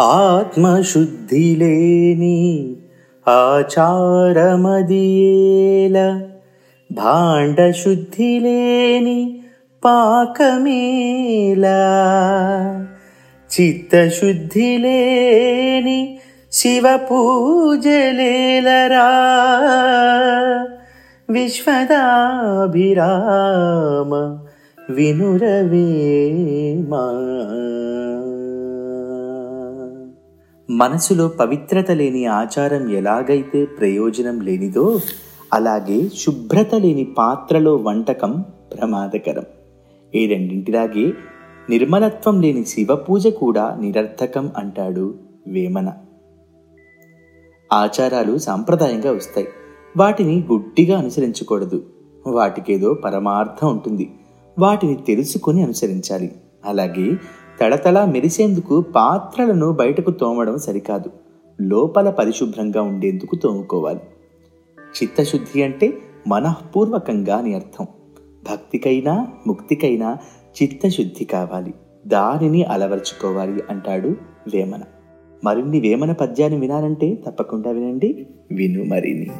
आत्मशुद्धिलेनि आचारमदिल भाण्डशुद्धिलेनि पाकमीला। चित्तशुद्धिले शिवपूजीलरा विश्वदाभिराम विनुरवे మనసులో పవిత్రత లేని ఆచారం ఎలాగైతే ప్రయోజనం లేనిదో అలాగే శుభ్రత లేని పాత్రలో వంటకం ప్రమాదకరం. ఈ రెండింటిలాగే నిర్మలత్వం లేని శివ పూజ కూడా నిరర్థకం అంటాడు వేమన. ఆచారాలు సాంప్రదాయంగా వస్తాయి. వాటిని గుడ్డిగా అనుసరించకూడదు. వాటికేదో పరమార్థం ఉంటుంది. వాటిని తెలుసుకుని అనుసరించాలి. అలాగే తడతలా మెరిసేందుకు పాత్రలను బయటకు తోమడం సరికాదు. లోపల పరిశుభ్రంగా ఉండేందుకు తోముకోవాలి. చిత్తశుద్ధి అంటే మనఃపూర్వకంగా అని అర్థం. భక్తికైనా ముక్తికైనా చిత్తశుద్ధి కావాలి. దానిని అలవర్చుకోవాలి అంటాడు వేమన. మరిన్ని వేమన పద్యాన్ని వినాలంటే తప్పకుండా వినండి. విను మరిని